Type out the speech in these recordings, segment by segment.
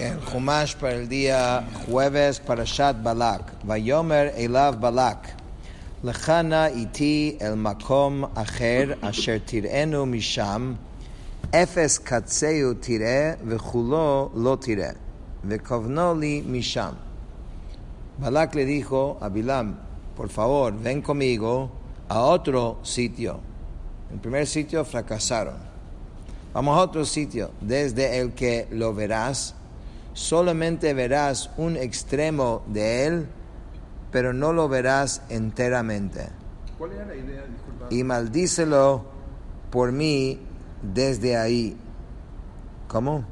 el Humash para el día jueves para Shat Balak. Vayomer Elav Balak. Lechana iti el makom acher asher tirenu misham. Efes katseu tire vechulo lo tire. Vekovno li misham. Balak le dijo a Bilam, por favor, ven conmigo a otro sitio. El primer sitio fracasaron. Vamos a otro sitio, desde el que lo verás, solamente verás un extremo de él, pero no lo verás enteramente. ¿Cuál era la idea? Disculpa. Y maldícelo por mí desde ahí. ¿Cómo?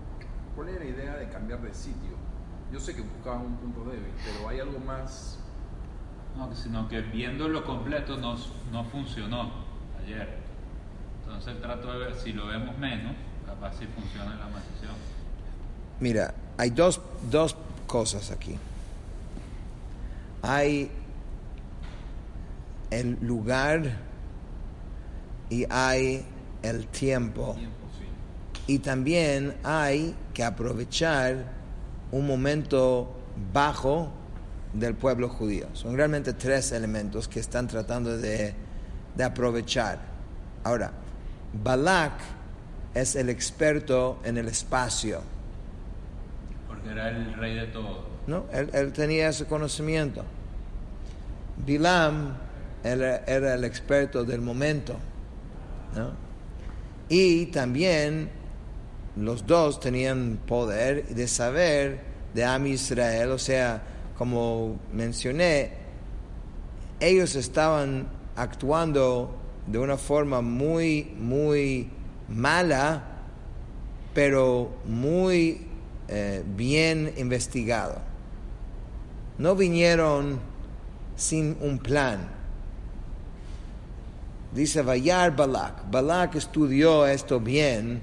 ¿Cuál era la idea de cambiar de sitio? Yo sé que buscaban un punto débil, pero hay algo más. No, sino que viéndolo completo no, no funcionó ayer. Entonces trato de ver si lo vemos menos, capaz si funciona la maldición. Mira, hay dos, dos cosas aquí. Hay el lugar y hay el tiempo. Y también hay que aprovechar un momento bajo del pueblo judío. Son realmente tres elementos que están tratando de, de aprovechar. Ahora, Balak es el experto en el espacio. Era el rey de todo. ¿no? Él, él tenía ese conocimiento. Bilam era, era el experto del momento. Y también los dos tenían poder de saber de Am Israel, o sea, como mencioné, ellos estaban actuando de una forma muy, muy mala, pero muy eh, bien investigado. No vinieron sin un plan. Dice Vayar Balak. Balak estudió esto bien.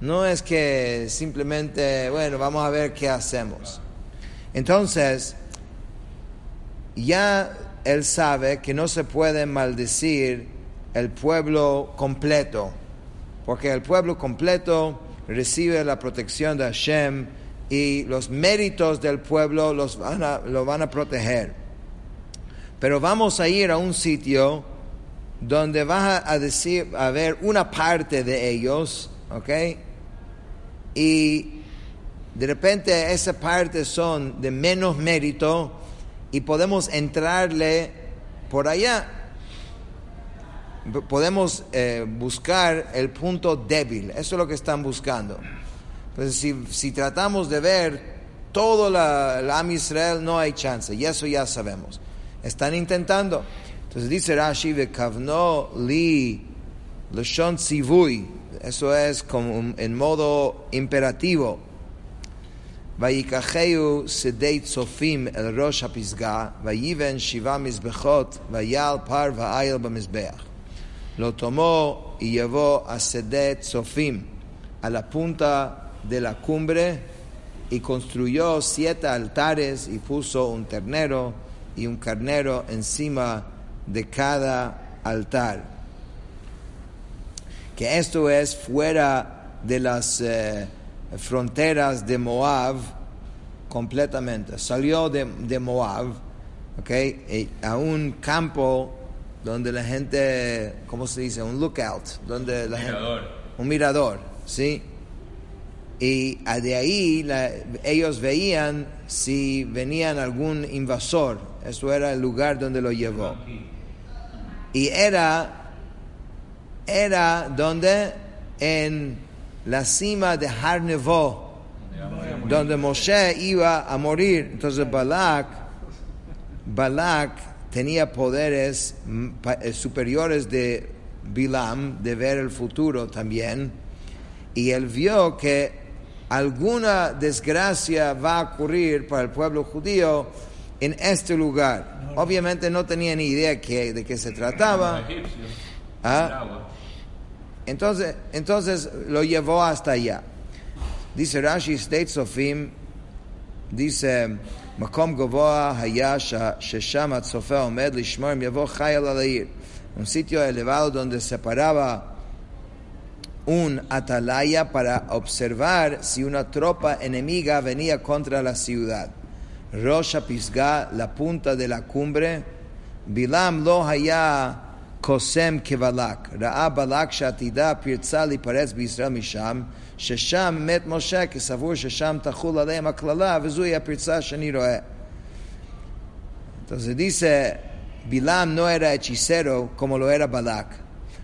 No es que simplemente, bueno, vamos a ver qué hacemos. Entonces, ya él sabe que no se puede maldecir el pueblo completo, porque el pueblo completo recibe la protección de Hashem y los méritos del pueblo los van a, lo van a proteger. Pero vamos a ir a un sitio donde va a decir, a ver una parte de ellos, ¿ok? Y de repente esa parte son de menos mérito y podemos entrarle por allá Podemos eh, buscar el punto débil, eso es lo que están buscando. Entonces, si, si tratamos de ver todo la, el Am Israel, no hay chance, y eso ya sabemos. Están intentando. Entonces dice Rashi, Kavno li lashon tzivui, eso es como en modo imperativo. ויקחהו שדי צופים אל ראש הפסגה, ויבן שבעה מזבחות, ויעל פר ואיל במזבח. Lo tomó y llevó a Sedet Sofim a la punta de la cumbre y construyó siete altares y puso un ternero y un carnero encima de cada altar. Que esto es fuera de las eh, fronteras de Moab completamente. Salió de, de Moab okay, a un campo donde la gente, ¿cómo se dice? Un lookout, donde la Mirador. gente, un mirador, ¿sí? Y de ahí la- ellos veían si venían algún invasor, eso era el lugar donde lo llevó. Y era, era donde en la cima de Har Nevo, donde Moshe iba a morir. Entonces Balak, Balak tenía poderes mm, eh, superiores de Bilam, de ver el futuro también, y él vio que alguna desgracia va a ocurrir para el pueblo judío en este lugar. Obviamente no tenía ni idea que- de qué se trataba. Ah. Entonces, entonces lo llevó hasta allá. Dice Rashi, State Sofim, dice, מקום גבוה היה ש- ששם הצופה עומד לשמור אם יבוא חייל על העיר. Un sitio elevado donde se paraba un atalaya para observar si una tropa enemiga venía contra la ciudad. Rosh Pisgah, la punta de la cumbre, Bilam lo haya kosem kevalak. ראה בלק שעתידה פרצה להיפרץ בישראל משם, ששם מת משה כסבור ששם תחול עליהם הקללה, וזוהי הפרצה שאני רואה. Entonces dice, Bilam no era hechicero como lo era Balak.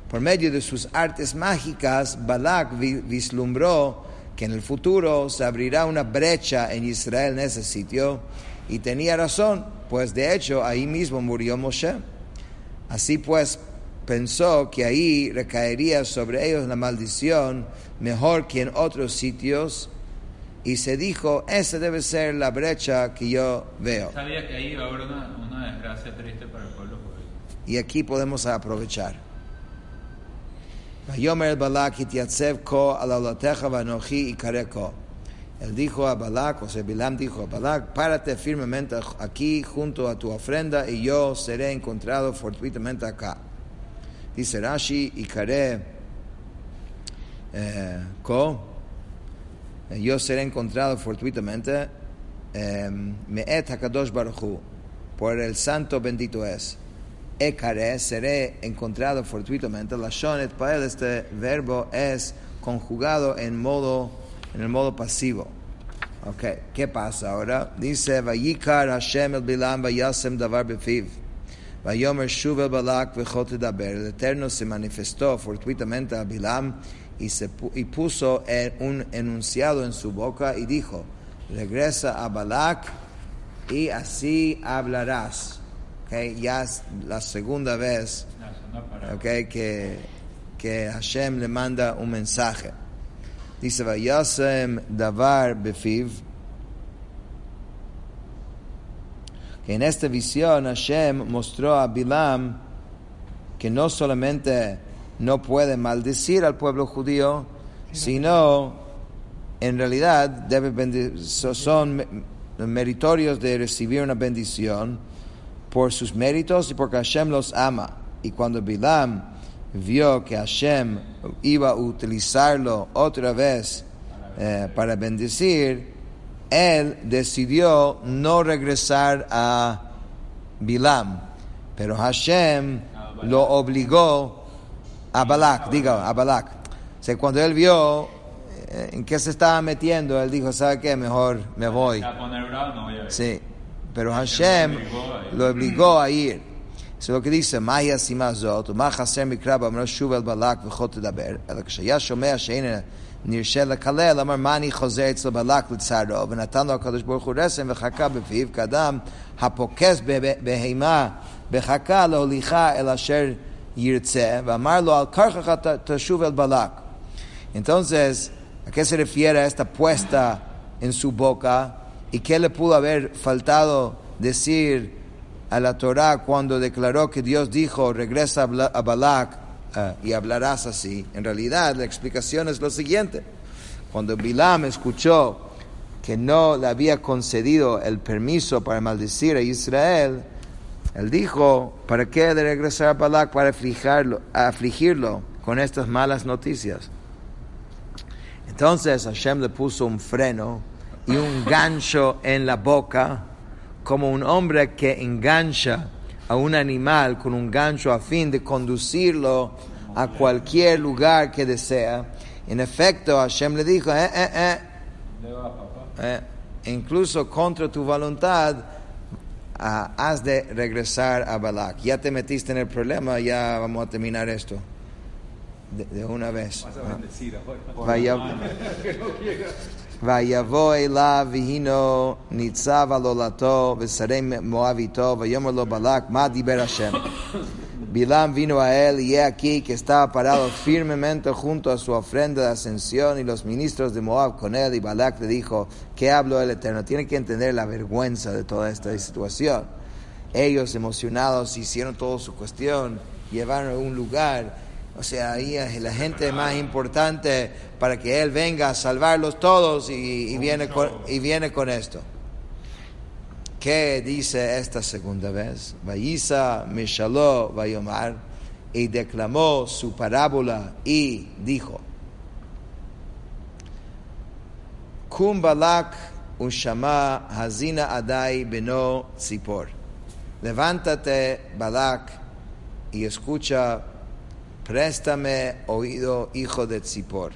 Por medio de sus artes mágicas, Balak vi- vislumbró que en el futuro se abrirá una brecha en Israel en ese sitio y tenía razón, pues de hecho ahí mismo murió Moshe. Así pues pensó que ahí recaería sobre ellos la maldición mejor que en otros sitios y se dijo, esa debe ser la brecha que yo veo. Sabía que ahí iba a haber una, una desgracia triste para el pueblo judío. Y aquí podemos aprovechar. Él dijo a Balak, o sea, Bilam dijo a Balak, párate firmemente aquí junto a tu ofrenda y yo seré encontrado fortuitamente acá. Dice Rashi, ikare eh, ko, eh, yo seré encontrado fortuitamente, eh, me'et hakadosh baruchu, por el santo bendito es. Ekare, seré encontrado fortuitamente. La shonet pael, este verbo es conjugado en modo, en el modo pasivo. Ok, ¿qué pasa ahora? Dice, Vayikar Hashem el Bilam vayasem davar befiv. Vayomer shuv el balak daber. El Eterno se manifestó fortuitamente a Bilam y, puso un enunciado en su boca y dijo, regresa a Balak y así hablarás. Okay, ya es la segunda vez okay, que, que Hashem le manda un mensaje. Dice, Vayasem davar befiv. Que en esta visión Hashem mostró a Bilam que no solamente no puede maldecir al pueblo judío, sino en realidad debe son me- meritorios de recibir una bendición por sus méritos y porque Hashem los ama. Y cuando Bilam vio que Hashem iba a utilizarlo otra vez eh, para bendecir, él decidió no regresar a Bilam, pero Hashem lo obligó a Balak, diga, a Balak. O sea, cuando él vio eh, en qué se estaba metiendo, él dijo, ¿sabe qué? Mejor me voy. Sí, pero Hashem lo obligó a ir. Es lo que dice, Maya Simazot, Mah Hashem Mikrab, Balak, Vejot Daber, Shayash נרשה לקלל, אמר מה אני חוזר אצל בלק לצערו, ונתן לו הקדוש ברוך הוא רסם וחכה בפיו, כאדם הפוקס ב- בהמה בחכה להוליכה אל אשר ירצה, ואמר לו על כרכך תשוב אל בלק. Entonces, ¿a qué se refiere esta puesta en su boca? ¿Y qué le pudo haber faltado decir a la Torah eh, y hablarás así? En realidad, la explicación es lo siguiente. Cuando Bilam escuchó que no le había concedido el permiso para maldecir a Israel, él dijo, ¿para qué de regresar a Balak para afligirlo, afligirlo con estas malas noticias? Entonces Hashem le puso un freno y un gancho en la boca, como un hombre que engancha a un animal con un gancho a fin de conducirlo a cualquier lugar que desea. En efecto, Hashem le dijo, eh, eh, eh, eh incluso contra tu voluntad, Uh, has de regresar a Balak. Ya te metiste en el problema, ya vamos a terminar esto. De, una vez. Vas a bendecir ויבוא אליו והינו ניצב על עולתו ושרי מואב איתו ויאמר לו בלק מה דיבר השם Bilam vino a él y he aquí que estaba parado firmemente junto a su ofrenda de ascensión y los ministros de Moab con él y Balak le dijo, ¿qué habló el Eterno? Tiene que entender la vergüenza de toda esta situación. Ellos emocionados hicieron toda su cuestión, llevaron a un lugar, o sea, ahí es la gente más importante para que Él venga a salvarlos todos y, viene, con, y viene con esto. ¿Qué dice esta segunda vez? Vayisa Mishaló Vayomar y declamó su parábola y dijo: Ushama Hazina Adai Levántate, Balak, y escucha Préstame oído, hijo de Tzipor.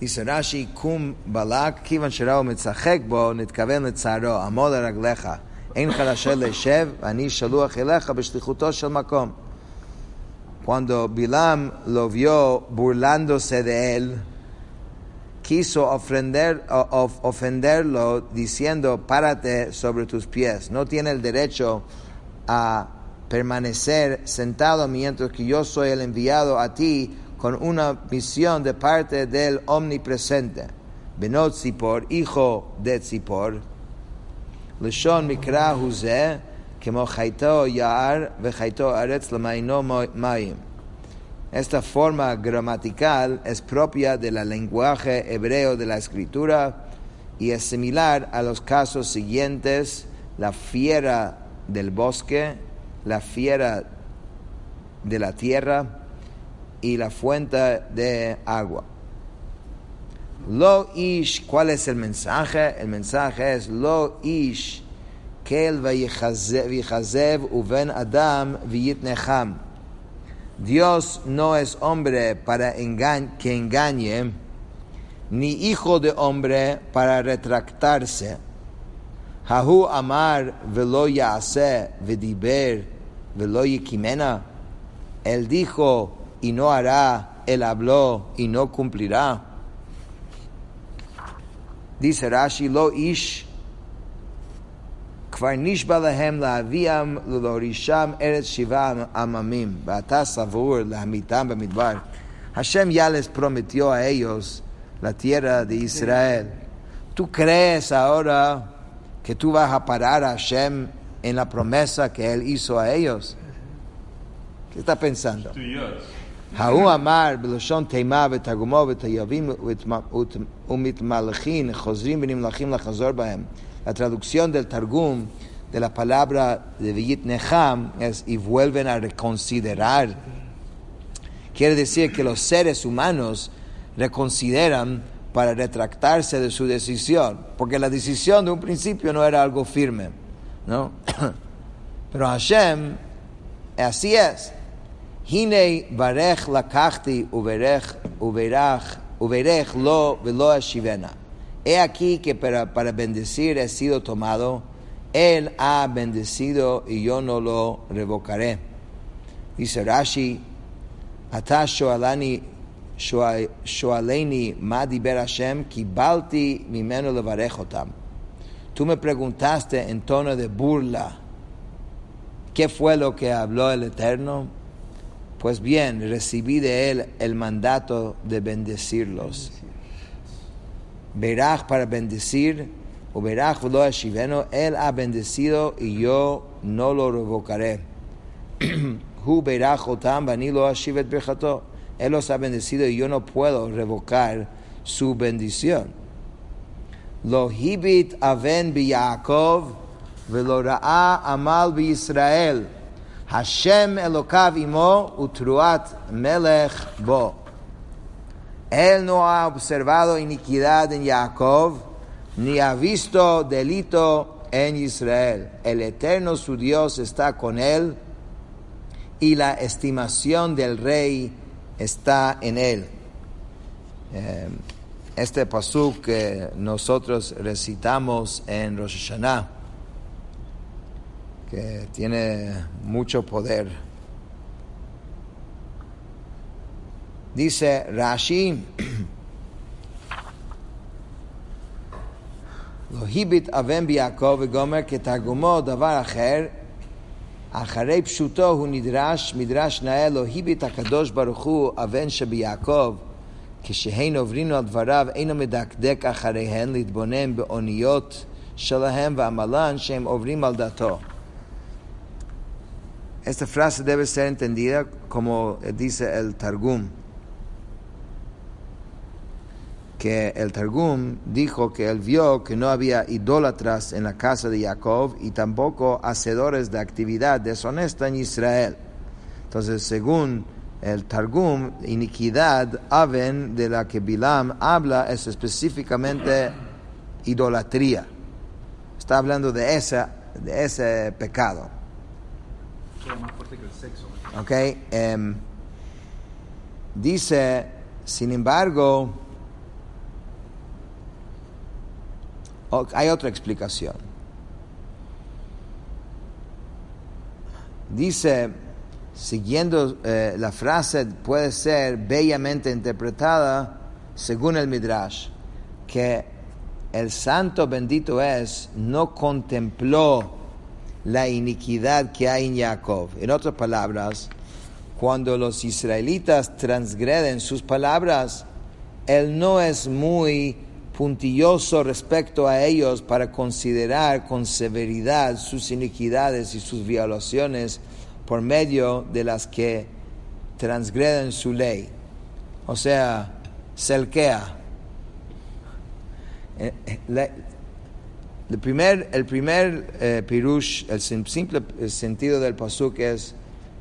Dice Rashi, Kum Balak, Kivan Sherao Mitzachek Bo, Nitkaven Letzaro, Amod Aragleja, Ein Harashel Leshev, Ani Shaluach Eleja, Beshlichuto Shel Makom. Cuando Bilam lo vio burlándose de él, quiso ofender, of, ofenderlo diciendo, párate sobre tus pies. No tiene el derecho a permanecer sentado mientras que yo soy el enviado a ti con una misión de parte del omnipresente. Benot Zipor, hijo de Zipor, Leshon Mikra Huze, como Chaito Yaar, Vechaito Aretz Lamaino. Esta forma gramatical es propia del lenguaje hebreo de la escritura y es similar a los casos siguientes, la fiera del bosque, la fiera de la tierra y la fuente de agua. Lo ish, ¿cuál es el mensaje? El mensaje es lo ish, kel vichazev uven adam viyitnecham. Dios no es hombre para que engañe, ni hijo de hombre para retractarse. Hahu amar velo yaase vediber velo yikimena. Él dijo y no hará, él habló y no cumplirá. Dice Rashi, lo ish, כבר נשבע להם להביאם ולהורישם ארץ שבעה עממים, ואתה סבור להמיתם במדבר. Hashem ya les prometió a ellos la tierra de Israel. ¿Tú crees ahora que tú vas a parar a Hashem en la promesa que él hizo a ellos. ¿Qué está pensando? La traducción del Targum de la palabra de Villit Neham es y vuelven a reconsiderar. Quiere decir que los seres humanos reconsideran para retractarse de su decisión, porque la decisión de un principio no era algo firme. ¿No? Pero Hashem, así es. Hine barech lakachti uberech uberach uberech lo velo ashivena. He aquí que para, para bendecir he sido tomado, Él ha bendecido y yo no lo revocaré. Dice Rashi, Ata shoalani shoaleni ma diber Hashem, kibalti mimeno levarechotam. Tú me preguntaste en tono de burla, ¿qué fue lo que habló el Eterno? Pues bien, recibí de él el mandato de bendecirlos. Berach para bendecir, o Berach lo shiveno, él ha bendecido y yo no lo revocaré. Hu bani lo. Él los ha bendecido y yo no puedo revocar su bendición. Lo hibit aven bi Yaakov, velo ra'a amal bi Israel. Hashem Elokav imo utruat melech bo. Él no ha observado iniquidad en Jacob, ni ha visto delito en Israel. El eterno su Dios está con él y la estimación del rey está en él Este pasuk que nosotros recitamos en Rosh Hashanah, que tiene mucho poder. Dice Rashi, lo hibit avem ביעקב וגומר כתרגומו דבר אחר, אחרי פשוטו הוא נדרש, מדרש נאה לו היבית הקדוש ברוך הוא אבן שביעקב, כשהן עוברים על דבריו אינו מדקדק אחריהן להתבונן באוניות שלהם ועמלן שהם עוברים על דתו. Esta frase debe ser entendida como dice el Targum. que el Targum dijo que él vio que no había idólatras en la casa de Jacob y tampoco hacedores de actividad deshonesta en Israel. Entonces, según el Targum, iniquidad, aven, de la que Bilam habla, es específicamente idolatría. Está hablando de, esa, de ese pecado. Más fuerte que el sexo. ¿Ok? Em, dice, sin embargo, hay otra explicación. Dice, siguiendo eh, la frase, puede ser bellamente interpretada según el Midrash, que el santo bendito es, no contempló la iniquidad que hay en Jacob. En otras palabras, cuando los israelitas transgreden sus palabras, él no es muy puntilloso respecto a ellos para considerar con severidad sus iniquidades y sus violaciones por medio de las que transgreden su ley. O sea, selquea. Eh, eh, el primer, el primer eh, pirush, el sim- simple sentido del pasuk es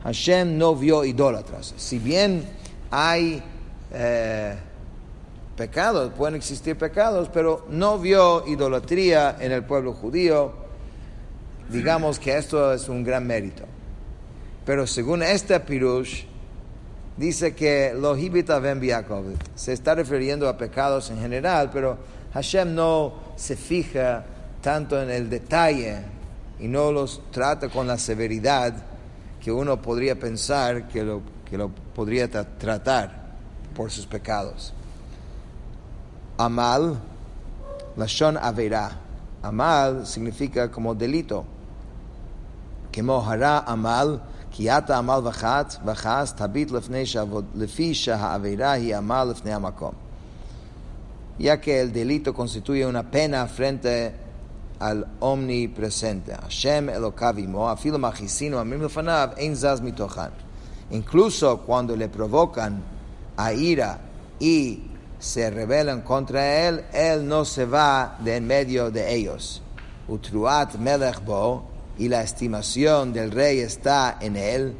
Hashem no vio idólatras. Si bien hay pecados, pueden existir pecados, pero no vio idolatría en el pueblo judío. Digamos que esto es un gran mérito. Pero según este Pirush, dice que lo Se está refiriendo a pecados en general, pero Hashem no se fija tanto en el detalle y no los trata con la severidad que uno podría pensar que lo, que lo podría tratar por sus pecados. Amal, Lashon Averá. Amal significa como delito. Que mojará Amal כי אתה עמל וחת, וחס, תביט לפני שעבוד, לפי שהעבירה היא עמל לפני המקום. Ya que el delito constituye una pena frente al omnipresente. Hashem Elokav imo, afilo machisino amim lefanav, ein zaz mitochan. Incluso cuando le provocan a ira y se rebelan contra él, él no se va de en medio de ellos. Utruat melech bo, y la estimación del rey está en él.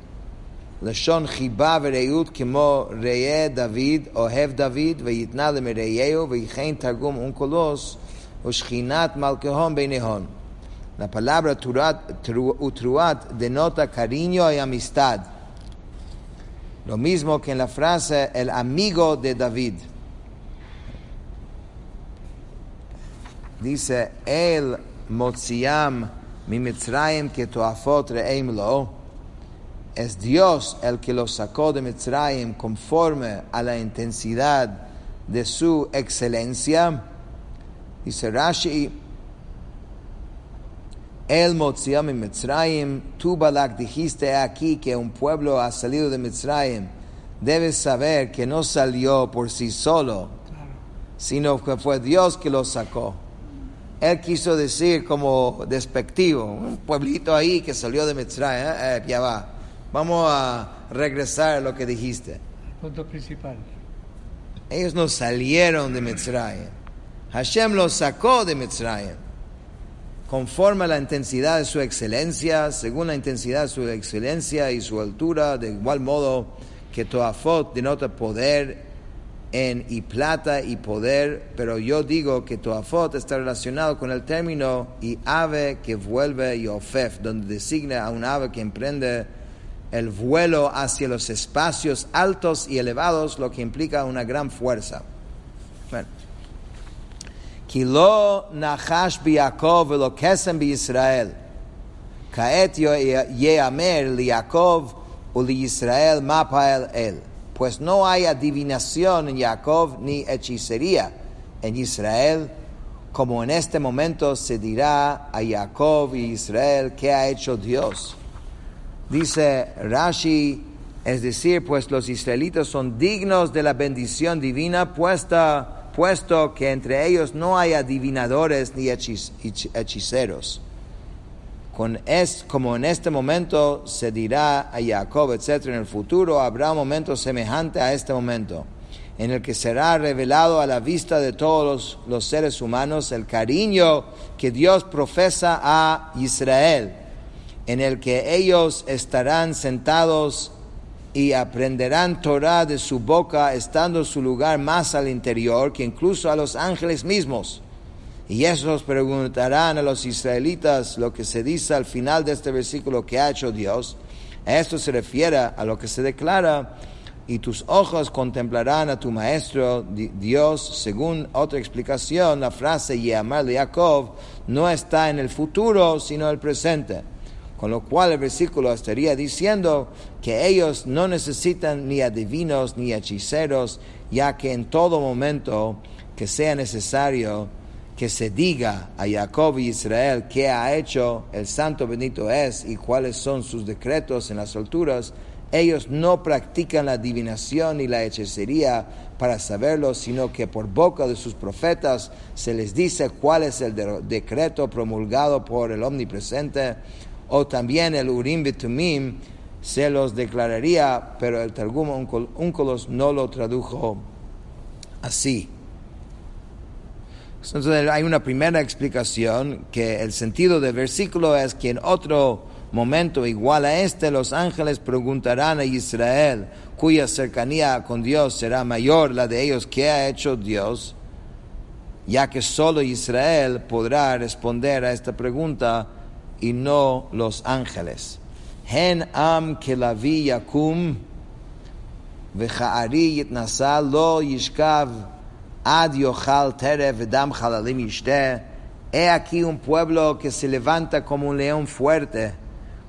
לשון חיבה ורעות כמו ראה דוד, אוהב דוד, ויתנה למרעהו, וכן תרגום אונקולוס, ושכינת מלכהון ביניהון. La palabra turat, tru- utruat denota cariño y amistad. Lo mismo que en la frase el amigo de David. Dice, el motziam es Dios el que los sacó de Mitzrayim conforme a la intensidad de su excelencia. Dice Rashi, el Motziam en Mitzrayim, tú Balak dijiste aquí que un pueblo ha salido de Mitzrayim. Debes saber que no salió por sí solo, sino que fue Dios que lo sacó. Él quiso decir como despectivo, un pueblito ahí que salió de Mitzrayim, eh, eh, ya va, vamos a regresar a lo que dijiste. punto principal. Ellos no salieron de Mitzrayim. Hashem los sacó de Mitzrayim. Conforme a la intensidad de su excelencia, según la intensidad de su excelencia y su altura, de igual modo que Toafot denota poder en y plata y poder, pero yo digo que tu Toafot está relacionado con el término y ave que vuelve y ofef, donde designa a un ave que emprende el vuelo hacia los espacios altos y elevados, lo que implica una gran fuerza. Bueno. Kilo nachash biyakov lo kesem Israel. Kaet yeamer liyakov u Israel mapael el. Pues no hay adivinación en Jacob ni hechicería en Israel, como en este momento se dirá a Jacob y Israel qué ha hecho Dios. Dice Rashi, es decir, pues los israelitas son dignos de la bendición divina puesta puesto que entre ellos no hay adivinadores ni hechiceros. Con es, como en este momento se dirá a Jacob, etc., en el futuro habrá un momento semejante a este momento, en el que será revelado a la vista de todos los, los seres humanos el cariño que Dios profesa a Israel, en el que ellos estarán sentados y aprenderán Torah de su boca, estando su lugar más al interior que incluso a los ángeles mismos. Y esos preguntarán a los israelitas lo que se dice al final de este versículo que ha hecho Dios. Esto se refiere a lo que se declara, y tus ojos contemplarán a tu maestro Dios. Según otra explicación, la frase Yamar de Jacob no está en el futuro, sino en el presente. Con lo cual el versículo estaría diciendo que ellos no necesitan ni adivinos ni hechiceros, ya que en todo momento que sea necesario que se diga a Jacob y Israel qué ha hecho el santo bendito es y cuáles son sus decretos en las alturas, ellos no practican la adivinación ni la hechicería para saberlo, sino que por boca de sus profetas se les dice cuál es el decreto promulgado por el omnipresente o también el Urim Bitumim se los declararía, pero el Targum Uncolos no lo tradujo así. Entonces hay una primera explicación que el sentido del versículo es que en otro momento igual a este los ángeles preguntarán a Israel, cuya cercanía con Dios será mayor la de ellos que ha hecho Dios, ya que solo Israel podrá responder a esta pregunta y no los ángeles. Am yakum lo yishkav ad yochal terev v'dam chalalim yishte. He aquí un pueblo que se levanta como un león fuerte,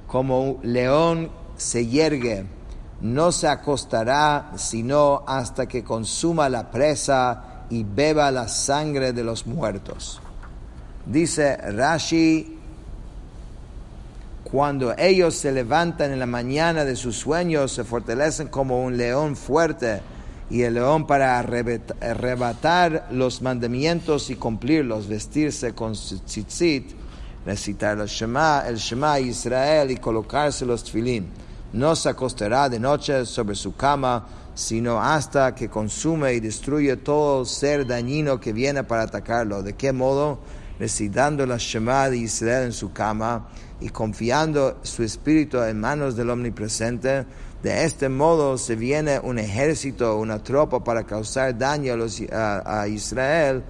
como un león se yergue. No se acostará sino hasta que consuma la presa y beba la sangre de los muertos. Dice Rashi cuando ellos se levantan en la mañana de sus sueños, se fortalecen como un león fuerte y el león para arrebatar los mandamientos y cumplirlos, vestirse con tzitzit, recitar el Shema, el Shema Israel y colocarse los tefilín. No se acostará de noche sobre su cama, sino hasta que consume y destruye todo ser dañino que viene para atacarlo. ¿De qué modo? Recitando la Shema de Israel en su cama y confiando su espíritu en manos del omnipresente, de este modo se viene un ejército, una tropa para causar daño a, Israel.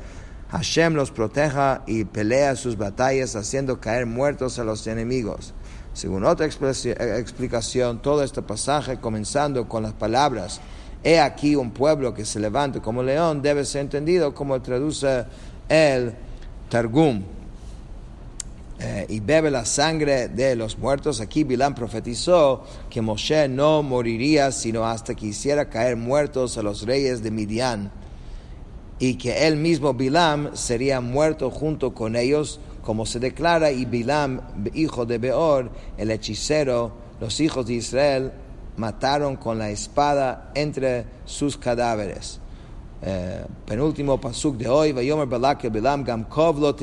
Hashem los proteja y pelea sus batallas haciendo caer muertos a los enemigos. Según otra explicación, todo este pasaje, comenzando con las palabras, he aquí un pueblo que se levanta como león, debe ser entendido como traduce el Targum. Eh, y bebe la sangre de los muertos. Aquí Bilam profetizó que Moshe no moriría sino hasta que hiciera caer muertos a los reyes de Midian y que él mismo Bilam sería muerto junto con ellos, como se declara, y Bilam, hijo de Beor, el hechicero, los hijos de Israel, mataron con la espada entre sus cadáveres. Eh, penúltimo pasuk de hoy, Vayomer Balak Bilam Gam Kov lo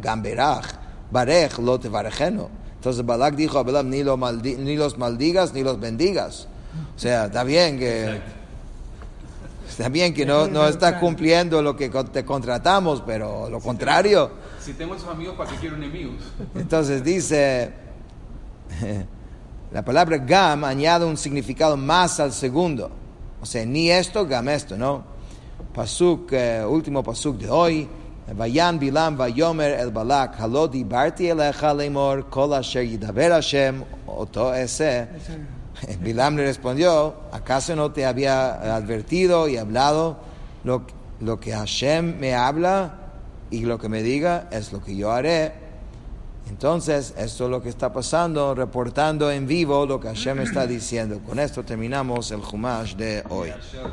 Gam Berach Barej lo te Entonces Balak dijo a Balaam, ni, ni los maldigas ni los bendigas. O sea, está bien que... Está bien que no, no está cumpliendo lo que te contratamos, pero lo contrario. si tengo esos amigos, ¿para qué quiero enemigos? Entonces dice, la palabra gam añade un significado más al segundo. O sea, ni esto, gam esto, ¿no? Pasuk, eh, último pasuk de hoy. Vayan Bilam Vayomer el Balak, Halo dibarti elecha lemor, kol asher yidaber Hashem, oto ese. Bilam le respondió, ¿acaso no te había advertido y hablado lo, lo que Hashem me habla y lo que me diga es lo que yo haré? Entonces, esto es lo que está pasando, reportando en vivo lo que Hashem está diciendo. Con esto terminamos el Humash de hoy.